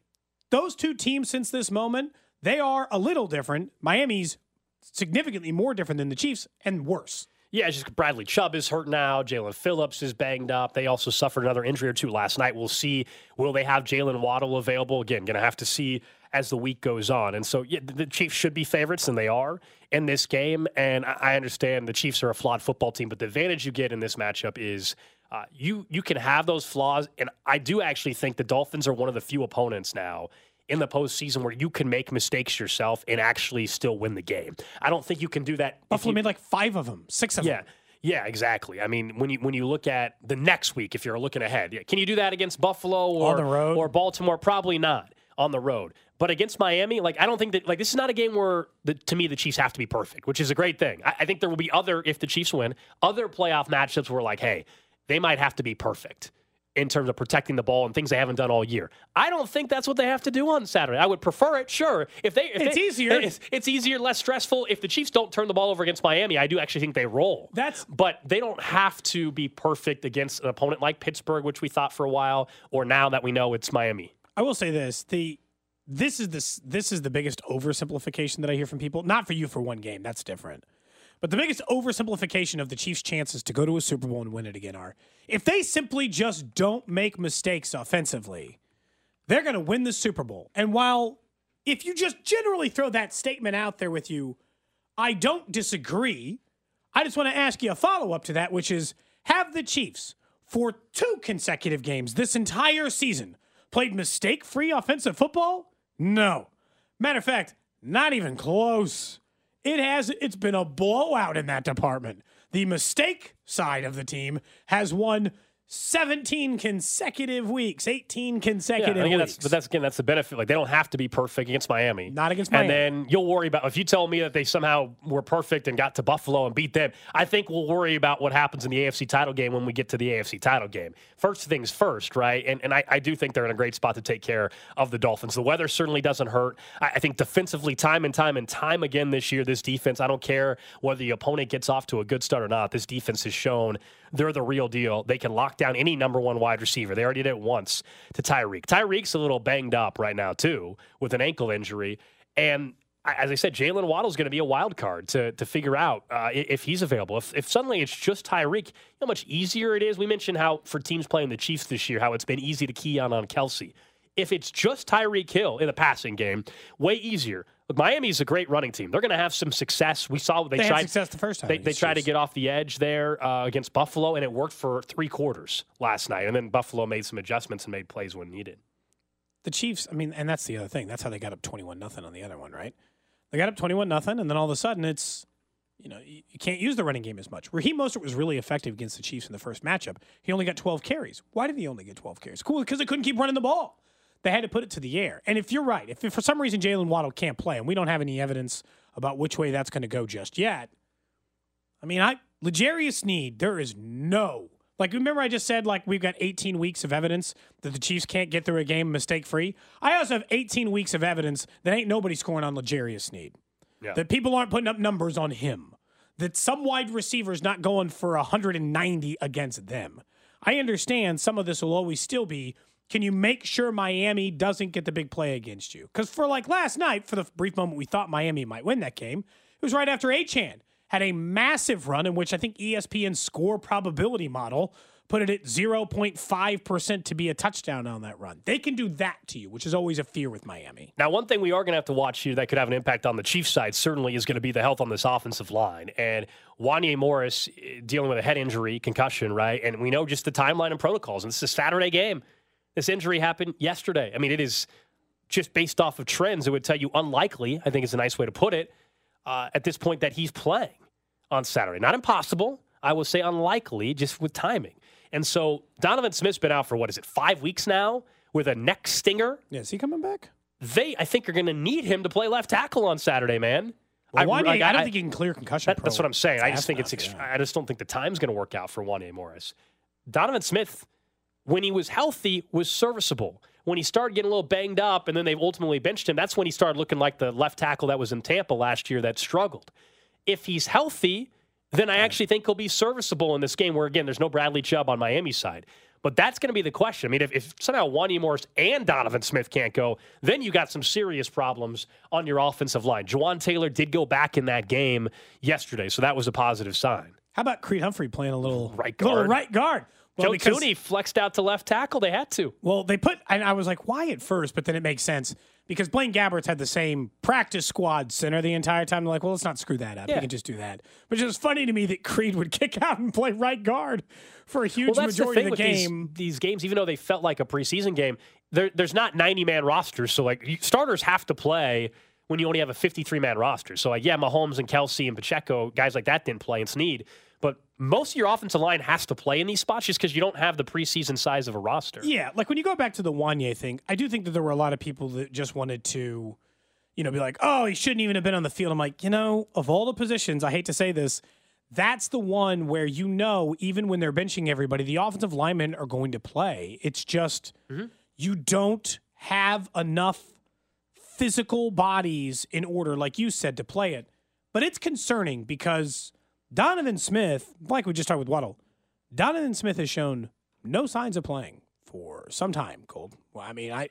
those two teams since this moment, they are a little different. Miami's significantly more different than the Chiefs and worse. Yeah, just Bradley Chubb is hurt now. Jaelan Phillips is banged up. They also suffered another injury or two last night. We'll see. Will they have Jaylen Waddle available? Again, going to have to see as the week goes on. And so yeah, the Chiefs should be favorites, and they are in this game. And I I understand the Chiefs are a flawed football team, but the advantage you get in this matchup is uh, you you can have those flaws. And I do actually think the Dolphins are one of the few opponents now in the postseason where you can make mistakes yourself and actually still win the game. I don't think you can do that. Buffalo you- made like five of them, six of yeah. them. Yeah, exactly. I mean, when you when you look at the next week, if you're looking ahead, yeah, can you do that against Buffalo or or Baltimore? Probably not on the road. But against Miami, like I don't think that like this is not a game where the, to me the Chiefs have to be perfect, which is a great thing. I, I think there will be other if the Chiefs win, other playoff matchups where like, hey, they might have to be perfect in terms of protecting the ball and things they haven't done all year. I don't think that's what they have to do on Saturday. I would prefer it, sure. If they, if It's they- easier. It's, it's easier, less stressful. If the Chiefs don't turn the ball over against Miami, I do actually think they roll. That's but they don't have to be perfect against an opponent like Pittsburgh, which we thought for a while, or now that we know it's Miami. I will say this: the this is this this is the biggest oversimplification that I hear from people. Not for you for one game, that's different. But the biggest oversimplification of the Chiefs' chances to go to a Super Bowl and win it again are if they simply just don't make mistakes offensively, they're going to win the Super Bowl. And while if you just generally throw that statement out there with you, I don't disagree. I just want to ask you a follow up to that, which is have the Chiefs for two consecutive games this entire season played mistake free offensive football? No. Matter of fact, not even close. It has it's been a blowout in that department. The mistake side of the team has won 17 consecutive weeks, 18 consecutive Yeah, again, weeks. that's, but that's again that's the benefit. Like they don't have to be perfect against Miami. Not against Miami. And then you'll worry about if you tell me that they somehow were perfect and got to Buffalo and beat them. I think we'll worry about what happens in the AFC title game when we get to the AFC title game. First things first, right? And and I, I do think they're in a great spot to take care of the Dolphins. The weather certainly doesn't hurt. I, I think defensively, time and time and time again this year, this defense. I don't care whether the opponent gets off to a good start or not. This defense has shown they're the real deal. They can lock down any number one wide receiver. They already did it once to Tyreek. Tyreek's a little banged up right now too with an ankle injury, and as I said, Jaylen Waddle's going to be a wild card to to figure out uh, if he's available. If, if suddenly it's just Tyreek, you know how much easier it is. We mentioned how for teams playing the Chiefs this year, how it's been easy to key on on Kelce. If it's just Tyreek Hill in the passing game, way easier. Look, Miami's a great running team. They're going to have some success. We saw they, They had tried success the first time They, they tried to get off the edge there uh, against Buffalo, and it worked for three quarters last night. And then Buffalo made some adjustments and made plays when needed. the Chiefs, I mean, and that's the other thing. That's how they got up 21 nothing on the other one, right? They got up 21 nothing, and then all of a sudden it's, you know, you, you can't use the running game as much. Raheem Mostert was really effective against the Chiefs in the first matchup. He only got 12 carries. Why did he only get 12 carries? Cool, because they couldn't keep running the ball. They had to put it to the air. And if you're right, if, if for some reason Jaylen Waddle can't play, and we don't have any evidence about which way that's going to go just yet, I mean, I L'Jarius Sneed, there is no like. Remember, I just said like we've got 18 weeks of evidence that the Chiefs can't get through a game mistake free. I also have 18 weeks of evidence that ain't nobody scoring on L'Jarius Sneed. Yeah. That people aren't putting up numbers on him. That some wide receivers not going for 190 against them. I understand some of this will always still be. Can you make sure Miami doesn't get the big play against you? Because for like last night, for the brief moment we thought Miami might win that game, it was right after Achane had a massive run in which I think ESPN's score probability model put it at 0.5% to be a touchdown on that run. They can do that to you, which is always a fear with Miami. Now, one thing we are going to have to watch here that could have an impact on the Chiefs side certainly is going to be the health on this offensive line. And Wanya Morris eh, dealing with a head injury, concussion, right? And we know just the timeline and protocols. And this is a Saturday game. This injury happened yesterday. I mean, it is just based off of trends, it would tell you unlikely, I think is a nice way to put it, uh, at this point that he's playing on Saturday. Not impossible. I will say unlikely just with timing. And so Donovan Smith's been out for what is it, five weeks now with a neck stinger? Yeah, is he coming back? They, I think, are going to need him to play left tackle on Saturday, man. Well, Wanya, like, I, don't think he can clear concussion. that- that's what I'm saying. I just think enough, it's. Ext- yeah. I just don't think the time's going to work out for Wanya Morris. Donovan Smith, when he was healthy, was serviceable. When he started getting a little banged up, and then they ultimately benched him, that's when he started looking like the left tackle that was in Tampa last year that struggled. If he's healthy, then I hmm. actually think he'll be serviceable in this game. Where again, there's no Bradley Chubb on Miami's side. But that's going to be the question. I mean, if, if somehow Wanya Morris and Donovan Smith can't go, then you got some serious problems on your offensive line. Jawaan Taylor did go back in that game yesterday, so that was a positive sign. How about Creed Humphrey playing a little Right guard? little right guard? Well, Joe because- Thuney flexed out to left tackle. They had to. Well, they put, and I was like, why at first? But then it makes sense because Blaine Gabbert's had the same practice squad center the entire time. They're like, well, let's not screw that up. Yeah. We can just do that. But it's just funny to me that Creed would kick out and play right guard for a huge well, majority the of the game. These, these games, even though they felt like a preseason game, there's not 90 man rosters. So like starters have to play when you only have a 53 man roster. So like yeah, Mahomes and Kelce and Pacheco, guys like that didn't play and Sneed. Most of your offensive line has to play in these spots just because you don't have the preseason size of a roster. Yeah, like when you go back to the Wanya thing, I do think that there were a lot of people that just wanted to, you know, be like, oh, he shouldn't even have been on the field. I'm like, you know, of all the positions, I hate to say this, that's the one where you know, even when they're benching everybody, the offensive linemen are going to play. It's just mm-hmm. you don't have enough physical bodies in order, like you said, to play it. But it's concerning because Donovan Smith, like we just talked with Waddle, Donovan Smith has shown no signs of playing for some time. Cold. Well, I mean, I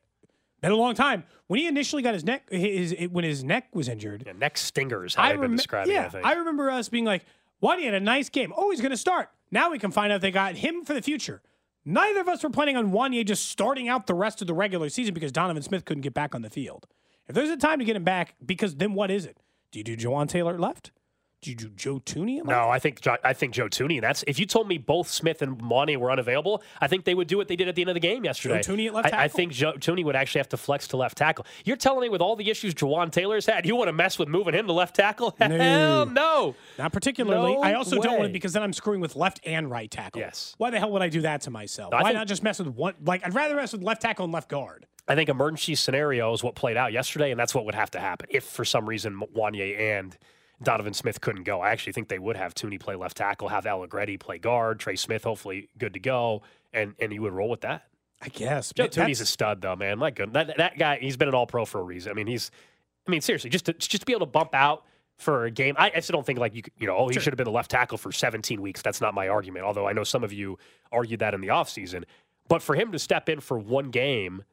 been a long time. When he initially got his neck, his when his neck was injured, Yeah, neck stingers, been describing yeah, I. I remember us being like, Wadi had a nice game. Oh, he's going to start. Now we can find out they got him for the future. Neither of us were planning on Wanya just starting out the rest of the regular season because Donovan Smith couldn't get back on the field. If there's a time to get him back, because then what is it? Do you do Jawaan Taylor left? You do Joe Thuney? No, I think I think Joe Thuney. That's if you told me both Smith and Monty were unavailable, I think they would do what they did at the end of the game yesterday. Joe Thuney at left I, I think Joe Thuney would actually have to flex to left tackle. You're telling me with all the issues Jawaan Taylor's had, you want to mess with moving him to left tackle? Hell no. Not particularly. No I also don't want way. to because then I'm screwing with left and right tackle. Yes. Why the hell would I do that to myself? No, Why think- not just mess with one? Like I'd rather mess with left tackle and left guard. I think emergency scenario is what played out yesterday, and that's what would have to happen if for some reason Wanya and Donovan Smith couldn't go. I actually think they would have Thuney play left tackle, have Allegretti play guard, Trey Smith hopefully good to go, and and you would roll with that. I guess. Joe Thuney's a stud, though, man. My good, that that guy, he's been an All Pro for a reason. I mean, he's, I mean, seriously, just to just to be able to bump out for a game. I, I still don't think like you you know, oh, he should have been the left tackle for 17 weeks. That's not my argument. Although I know some of you argued that in the offseason. but for him to step in for one game,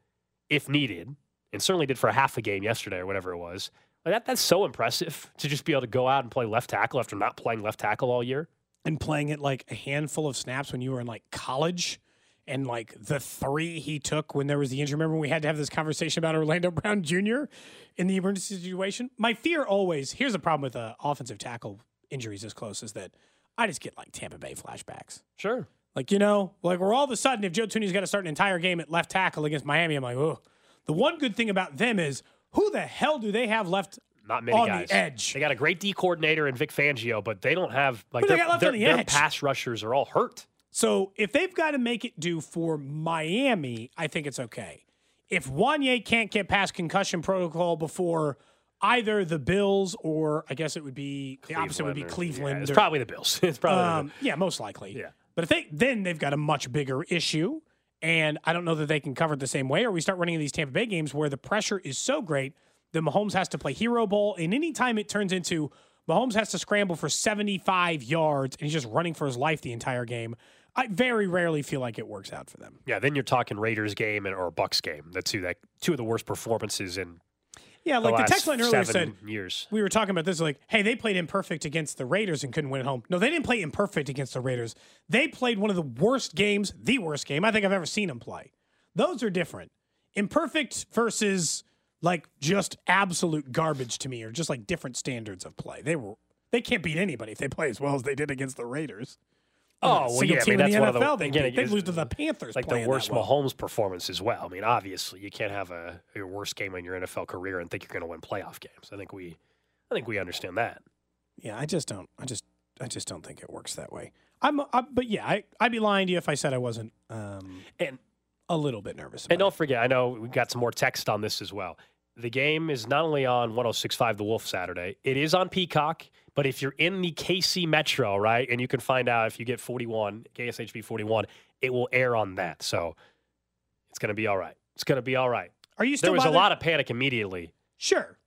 if needed, and certainly did for a half a game yesterday or whatever it was. Like that, that's so impressive to just be able to go out and play left tackle after not playing left tackle all year. and playing it like a handful of snaps when you were in like college and like the three he took when there was the injury. Remember when we had to have this conversation about Orlando Brown Jr. in the emergency situation? My fear always here's the problem with uh, offensive tackle injuries this close is that I just get like Tampa Bay flashbacks. Sure. Like, you know, like we're all of a sudden, if Joe Thuney's got to start an entire game at left tackle against Miami, I'm like, oh. The one good thing about them is who the hell do they have left Not many on guys. the edge? They got a great D coordinator in Vic Fangio, but they don't have like their, got left their, on the their pass rushers are all hurt. So if they've got to make it do for Miami, I think it's okay. If Wanya can't get past concussion protocol before either the Bills or I guess it would be the opposite would be Cleveland or- Cleveland. yeah, it's or- probably the Bills. It's probably the um, yeah, most likely. Yeah. But if they then they've got a much bigger issue, and I don't know that they can cover it the same way. Or we start running these Tampa Bay games where the pressure is so great that Mahomes has to play hero ball, and anytime it turns into Mahomes has to scramble for 75 yards and he's just running for his life the entire game. I very rarely feel like it works out for them. Yeah, then you're talking Raiders game and or Bucks game. That's two that two of the worst performances in Yeah, like the, last text line earlier said, years. we were talking about this like, hey, they played imperfect against the Raiders and couldn't win at home. No, they didn't play imperfect against the Raiders. They played one of the worst games, the worst game I think I've ever seen them play. Those are different. Imperfect versus like just absolute garbage to me, or just like different standards of play. They were they can't beat anybody if they play as well as they did against the Raiders. Oh, well, yeah, I mean, in that's the one of the- NFL. they again. They lose to the Panthers. like the worst. Mahomes performance as well. I mean, obviously, you can't have a your worst game in your NFL career and think you're going to win playoff games. I think we, I think we understand that. Yeah, I just don't. I just, I just don't think it works that way. I'm, I, but yeah, I, I'd be lying to you if I said I wasn't. Um, and a little bit nervous. And don't forget, I know we got some more text on this as well. The game is not only on 106.5 The Wolf Saturday, it is on Peacock. But if you're in the KC Metro, right, and you can find out if you get 41, KSHB 41, it will air on that. So it's going to be all right. It's going to be all right. Are you still There was a lot of panic immediately. Sure.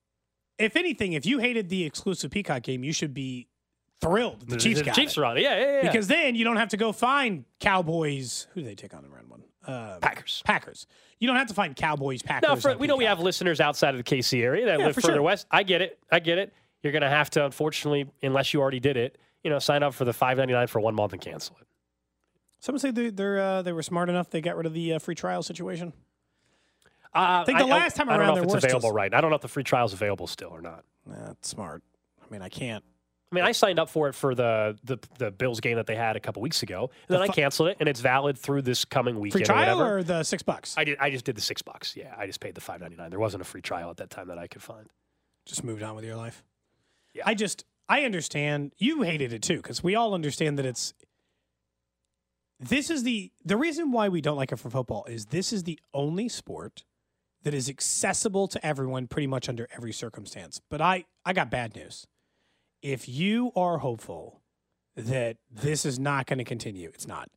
If anything, if you hated the exclusive Peacock game, you should be thrilled. The, The- Chiefs the got Chiefs it. are on it. Yeah, yeah, yeah. Because then you don't have to go find Cowboys. Who do they take on in round one? Uh, Packers. Packers. You don't have to find Cowboys. Packers. No, for, we know we have listeners outside of the KC area that Yeah, live further sure. west. I get it. I get it. You're going to have to, unfortunately, unless you already did it, you know, sign up for the 5.99 for one month and cancel it. Someone say they, they're uh, they were smart enough. They got rid of the uh, free trial situation. Uh, I think the last time I don't around know there if it's available right. I don't know if the free trial is available still or not. That's smart. I mean, I can't. I mean, I signed up for it for the the, the Bills game that they had a couple weeks ago, and then I canceled it, and it's valid through this coming Free weekend. trial or, or the six bucks? I did. I just did the six bucks. Yeah, I just paid the five ninety nine. There wasn't a free trial at that time that I could find. Just moved on with your life. Yeah. I just I understand you hated it too because we all understand that it's. This is the the reason why we don't like it for football is this is the only sport that is accessible to everyone pretty much under every circumstance. But I I got bad news. If you are hopeful that this is not going to continue, it's not.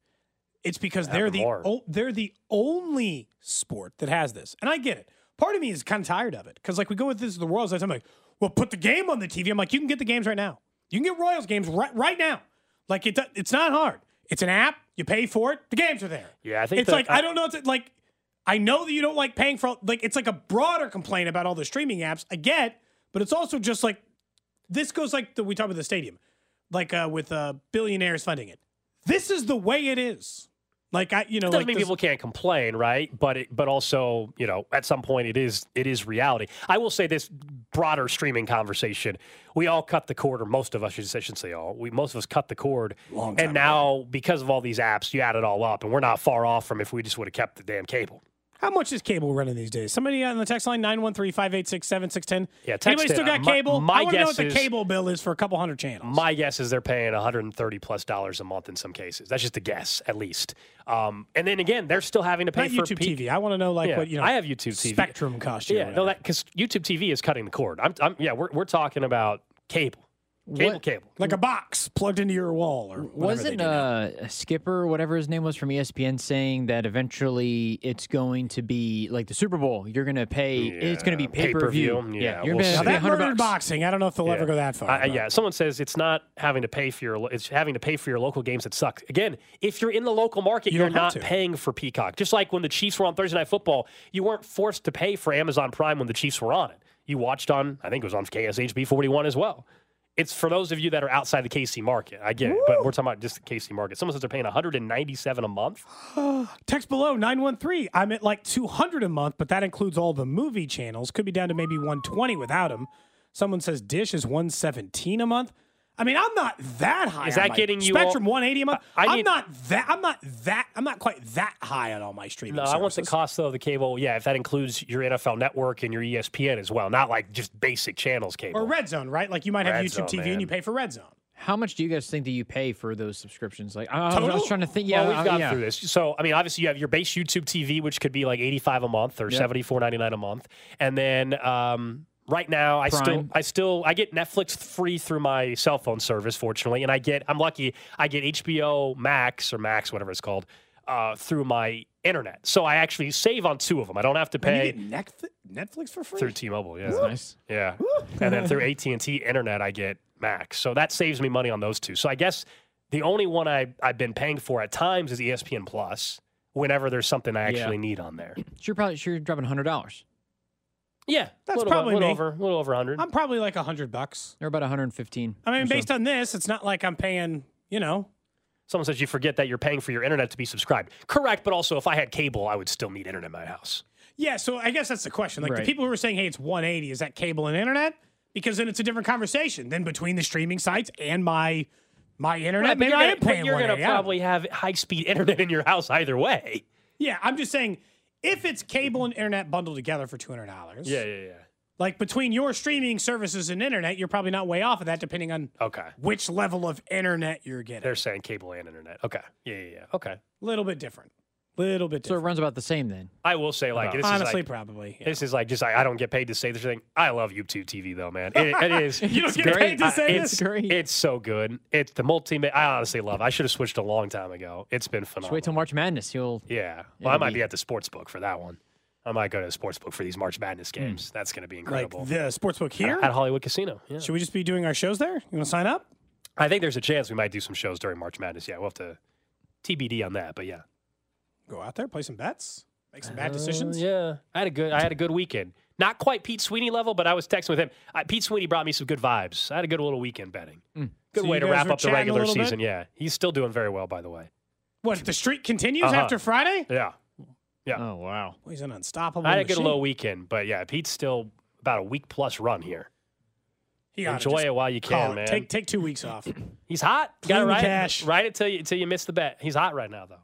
It's because they're the o- they're the only sport that has this, and I get it. Part of me is kind of tired of it because like we go with this is the Royals. I'm like, well, put the game on the TV. I'm like, you can get the games right now. You can get Royals games right right now. Like it, it's not hard. It's an app. You pay for it. The games are there. Yeah, I think it's the- like I, don't know. It's like I know that you don't like paying for like it's like a broader complaint about all the streaming apps. I get, but it's also just like this goes like the, we talk about the stadium, like uh, with uh, billionaires funding it. This is the way it is. Like I, you know, doesn't like mean this- people can't complain, right? But it, but also, you know, at some point, it is it is reality. I will say this broader streaming conversation: we all cut the cord, or most of us, I should say- shouldn't say all. We most of us cut the cord, and now because of all these apps, you add it all up, and we're not far off from if we just would have kept the damn cable. How much is cable running these days? Somebody on the text line 913-586-7610. Yeah, text Anybody still got my- cable? my I want to know what the cable bill is for a couple hundred channels. My guess is they're paying 130 plus dollars a month in some cases. That's just a guess, at least. Um, and then again, they're still having to pay Not for YouTube peak- TV. I want to know like Yeah, what you know. I have YouTube TV. Spectrum cost you. Yeah, no, that because YouTube TV is cutting the cord. I'm, I'm yeah, we're we're talking about cable, cable, What- cable. like a box plugged into your wall or whatever Wasn't do now. uh, Skipper, whatever his name was from ESPN, saying that eventually it's going to be like the Super Bowl? You're going to pay. it's going to be pay per view. pay-per-view. Yeah, you're we'll gonna see. that murdered boxing. I don't know if they'll ever go that far. I- I- yeah, someone says it's not having to pay for your. It's having to pay for your local games that suck. Again, if you're in the local market, You you are don't not to. paying for Peacock. Just like when the Chiefs were on Thursday Night Football, you weren't forced to pay for Amazon Prime when the Chiefs were on it. You watched on. I think it was on KSHB 41 as well. It's for those of you that are outside the KC market. I get it, but we're talking about just the KC market. Someone says they're paying 197 a month. Text below 913. I'm at like 200 a month, but that includes all the movie channels. Could be down to maybe 120 without them. Someone says Dish is 117 a month. I mean, I'm not that high. Is on that my- getting you Spectrum all- 180 a month? I I'm not that. I'm not that. I'm not quite that high on all my streaming. No, I want the cost though of the cable. Yeah, if that includes your NFL Network and your ESPN as well, not like just basic channels cable. or Red Zone, right? Like you might have Red YouTube Zone, TV man. and you pay for Red Zone. How much do you guys think that you pay for those subscriptions? Like, I, I was- I was trying to think. Yeah, well, we've uh, gone yeah. through this. So, I mean, obviously, you have your base YouTube TV, which could be like eighty-five a month or Yep. seventy-four ninety-nine a month, and then um, right now, I still, I still, I get Netflix free through my cell phone service, fortunately, and I get, I'm lucky, I get HBO Max or Max, whatever it's called, uh, through my internet. So I actually save on two of them. I don't have to And you pay get Netflix, Netflix for free. through T-Mobile. Yeah, That's nice. Yeah, and then through AT and T Internet, I get Max. So that saves me money on those two. So I guess the only one I I've been paying for at times is ESPN Plus. Whenever there's something I Yeah. actually need on there. So you're probably sure you're dropping hundred dollars. Yeah, That's little, probably little me. over, little over hundred. I'm probably like 100 bucks. They're about 115. I mean, or so. based on this, it's not like I'm paying, you know, Someone says you forget that you're paying for your internet to be subscribed. Correct, but also if I had cable, I would still need internet in my house. Yeah, so I guess that's the question. Like the people who are saying, "Hey, it's 180," is that cable and internet? Because then it's a different conversation than between the streaming sites and my My internet, Right, maybe you're I gonna, am paying but you're gonna 180, I don't- probably have high speed internet in your house either way. Yeah, I'm just saying, if it's cable and internet bundled together for two hundred dollars, Yeah, yeah, yeah. like between your streaming services and internet, you're probably not way off of that, depending on Okay. which level of internet you're getting. They're saying cable and internet. Okay. Yeah, yeah, yeah. Okay. A little bit different. Little bit So it runs about the same then. I will say, like, this Honestly, is like, probably. yeah. This is like just like, I don't get paid to say this thing. I love YouTube TV though, man. It, it is. You don't it's get great. paid to I- say it's, this? Great. It's so good. It's the multi. I honestly love. it. I should have switched a long time ago. It's been Just phenomenal. wait till March Madness. You'll yeah. Well, I might be- be at the sports book for that one. I might go to the sports book for these March Madness hmm. games. That's going to be incredible. like incredible. the sportsbook here. at, at Hollywood Casino. Yeah. Should we just be doing our shows there? You want to sign up? I think there's a chance we might do some shows during March Madness. Yeah, we'll have to TBD on that. But yeah. Go out there, play some bets, make some bad Uh, decisions. yeah, I had a good. I had a good weekend. Not quite Pete Sweeney level, but I was texting with him. I, Pete Sweeney brought me some good vibes. I had a good little weekend betting. Good So way to wrap up the regular little bit? season. Yeah, he's still doing very well, by the way. What? If the streak continues Uh-huh. after Friday? Yeah, yeah. Oh wow. Well, he's an unstoppable. I had a good machine. little weekend, but yeah, Pete's still about a week plus run here. He Enjoy it while you can, it. man. Take take two weeks off. he's hot. You gotta the ride cash. it. Ride it till you till you miss the bet. He's hot right now, though.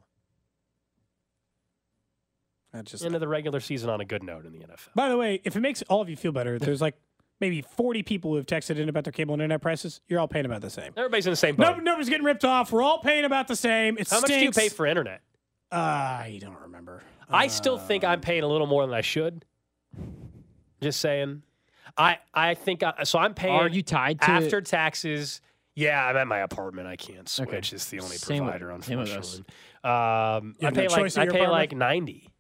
That's just. Into the regular season on a good note in the NFL. By the way, if it makes all of you feel better, there's like maybe 40 people who have texted in about their cable and internet prices. You're all paying about the same. Everybody's in the same boat. No, nobody's getting ripped off. We're all paying about the same. It How much do you pay for internet? Uh, I don't remember. I still think I'm paying a little more than I should. Just saying. I I think I, so. I'm paying. Are you tied to after taxes? Yeah, I'm at my apartment. I can't switch. Okay. It's the only Same provider, same with unfortunately. Um, I pay like I your pay like ninety.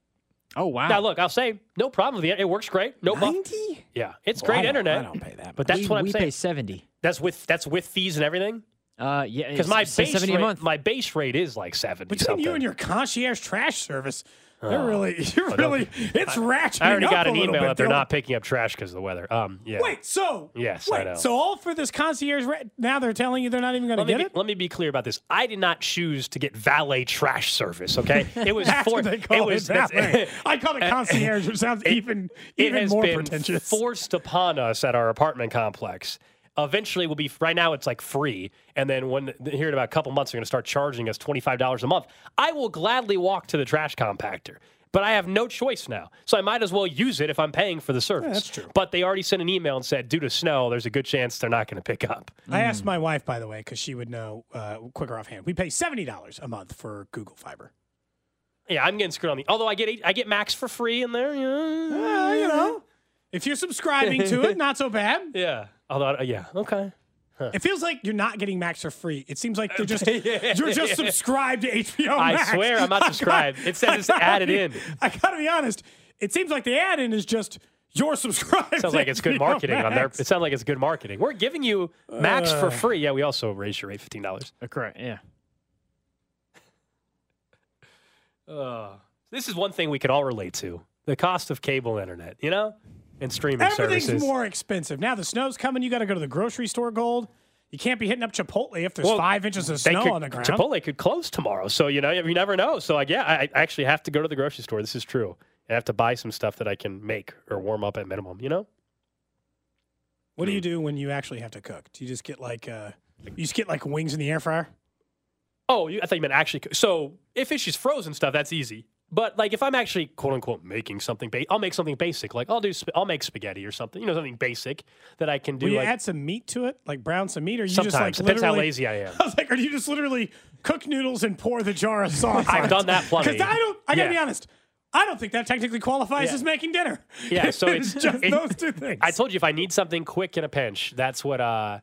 Oh wow. Now look, I'll say no problem with it. It works great. No problem. 90? Yeah, it's Well, great don't- internet. I don't pay that. But that's we, what I'm we saying. pay seventy. That's with that's with fees and everything. Uh, yeah, Because my it's- it's base seventy rate, a month. my base rate is like seventy. Between something. you and your concierge trash service, they're Oh. really, you're Oh, really, it's ratcheting I already got an email bit, that they're not picking up trash because of the weather. Um, yeah. Wait, so Yes, wait, I so all for this concierge? Ra- now they're telling you they're not even going to Let me, get be, it. let me be clear about this. I did not choose to get valet trash service. Okay, it was That's for what they call it was it. I call it concierge, which sounds even it even has more been pretentious. forced upon us at our apartment complex. Eventually, will be right now. It's like free, and then when here in about a couple months, they're going to start charging us twenty five dollars a month. I will gladly walk to the trash compactor, but I have no choice now. So I might as well use it if I'm paying for the service. that's true. But they already sent an email and said, due to snow, there's a good chance they're not going to pick up. I asked my wife, by the way, because she would know uh, quicker offhand. We pay seventy dollars a month for Google Fiber. Yeah, I'm getting screwed on the. Although I get eight, I get Max for free in there. Yeah, Uh, you know, if you're subscribing to it, not so bad. yeah. Although, uh, yeah, okay. It feels like you're not getting Max for free. It seems like they're just you're just subscribed to HBO I Max. swear I'm not subscribed. gotta- It says it's added be- in. I gotta be honest. It seems like the add-in is just you're subscribed. Sounds to like it's good HBO marketing on there. It sounds like it's good marketing. We're giving you Max for Uh. free. Yeah, we also raised your rate fifteen dollars. Uh, correct. Yeah. Uh, this is one thing we could all relate to: the cost of cable internet. You know, and streaming Everything's services. more expensive now. The snow's coming. You got to go to the grocery store. Gold. You can't be hitting up Chipotle if there's Well, five inches of snow could- on the ground. Chipotle could close tomorrow, so you know you never know. So like, yeah, I, actually have to go to the grocery store. This is true. I have to buy some stuff that I can make or warm up at minimum. You know. What do you do when you actually have to cook? Do you just get like uh, you just get like wings in the air fryer? Oh, you, I thought you meant actually. cook. So if it's just frozen stuff, that's easy. But like if I'm actually quote unquote making something, ba- I'll make something basic. Like I'll do, sp- I'll make spaghetti or something. You know, something basic that I can do. Will you like, add some meat to it, like brown some meat, or you sometimes just like depends how literally- lazy I am. I was like, or do you just literally cook noodles and pour the jar of sauce? I've done that plenty. Because I don't. I gotta Yeah. be honest. I don't think that technically qualifies Yeah. as making dinner. Yeah, so it's, just it- those two things. I told you if I need something quick in a pinch, that's what uh,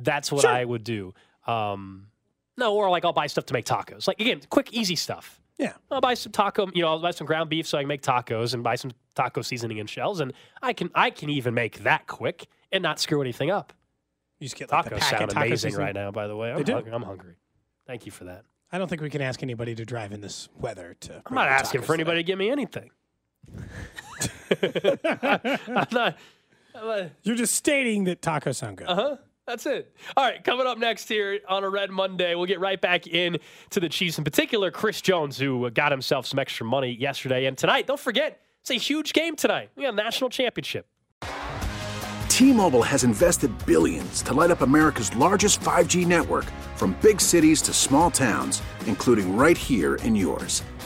that's what Sure. I would do. Um, no, or like I'll buy stuff to make tacos. Like again, quick, easy stuff. Yeah. I'll buy some taco. You know, I'll buy some ground beef so I can make tacos and buy some taco seasoning and shells, and I can I can even make that quick and not screw anything up. You just get like, Tacos sound taco amazing seasoning. right now. By the way, I'm, They do. hungry. I'm hungry. Thank you for that. I don't think we can ask anybody to drive in this weather to. I'm not asking for anybody to give me anything. I'm not. I'm not You're just stating that tacos sound good. Uh huh. That's it. All right, coming up next here on a Red Monday, we'll get right back in to the Chiefs, in particular Chris Jones, who uh, got himself some extra money yesterday and tonight. Don't forget, it's a huge game tonight. We got a national championship. T-Mobile has invested billions to light up America's largest 5G network from big cities to small towns, including right here in yours.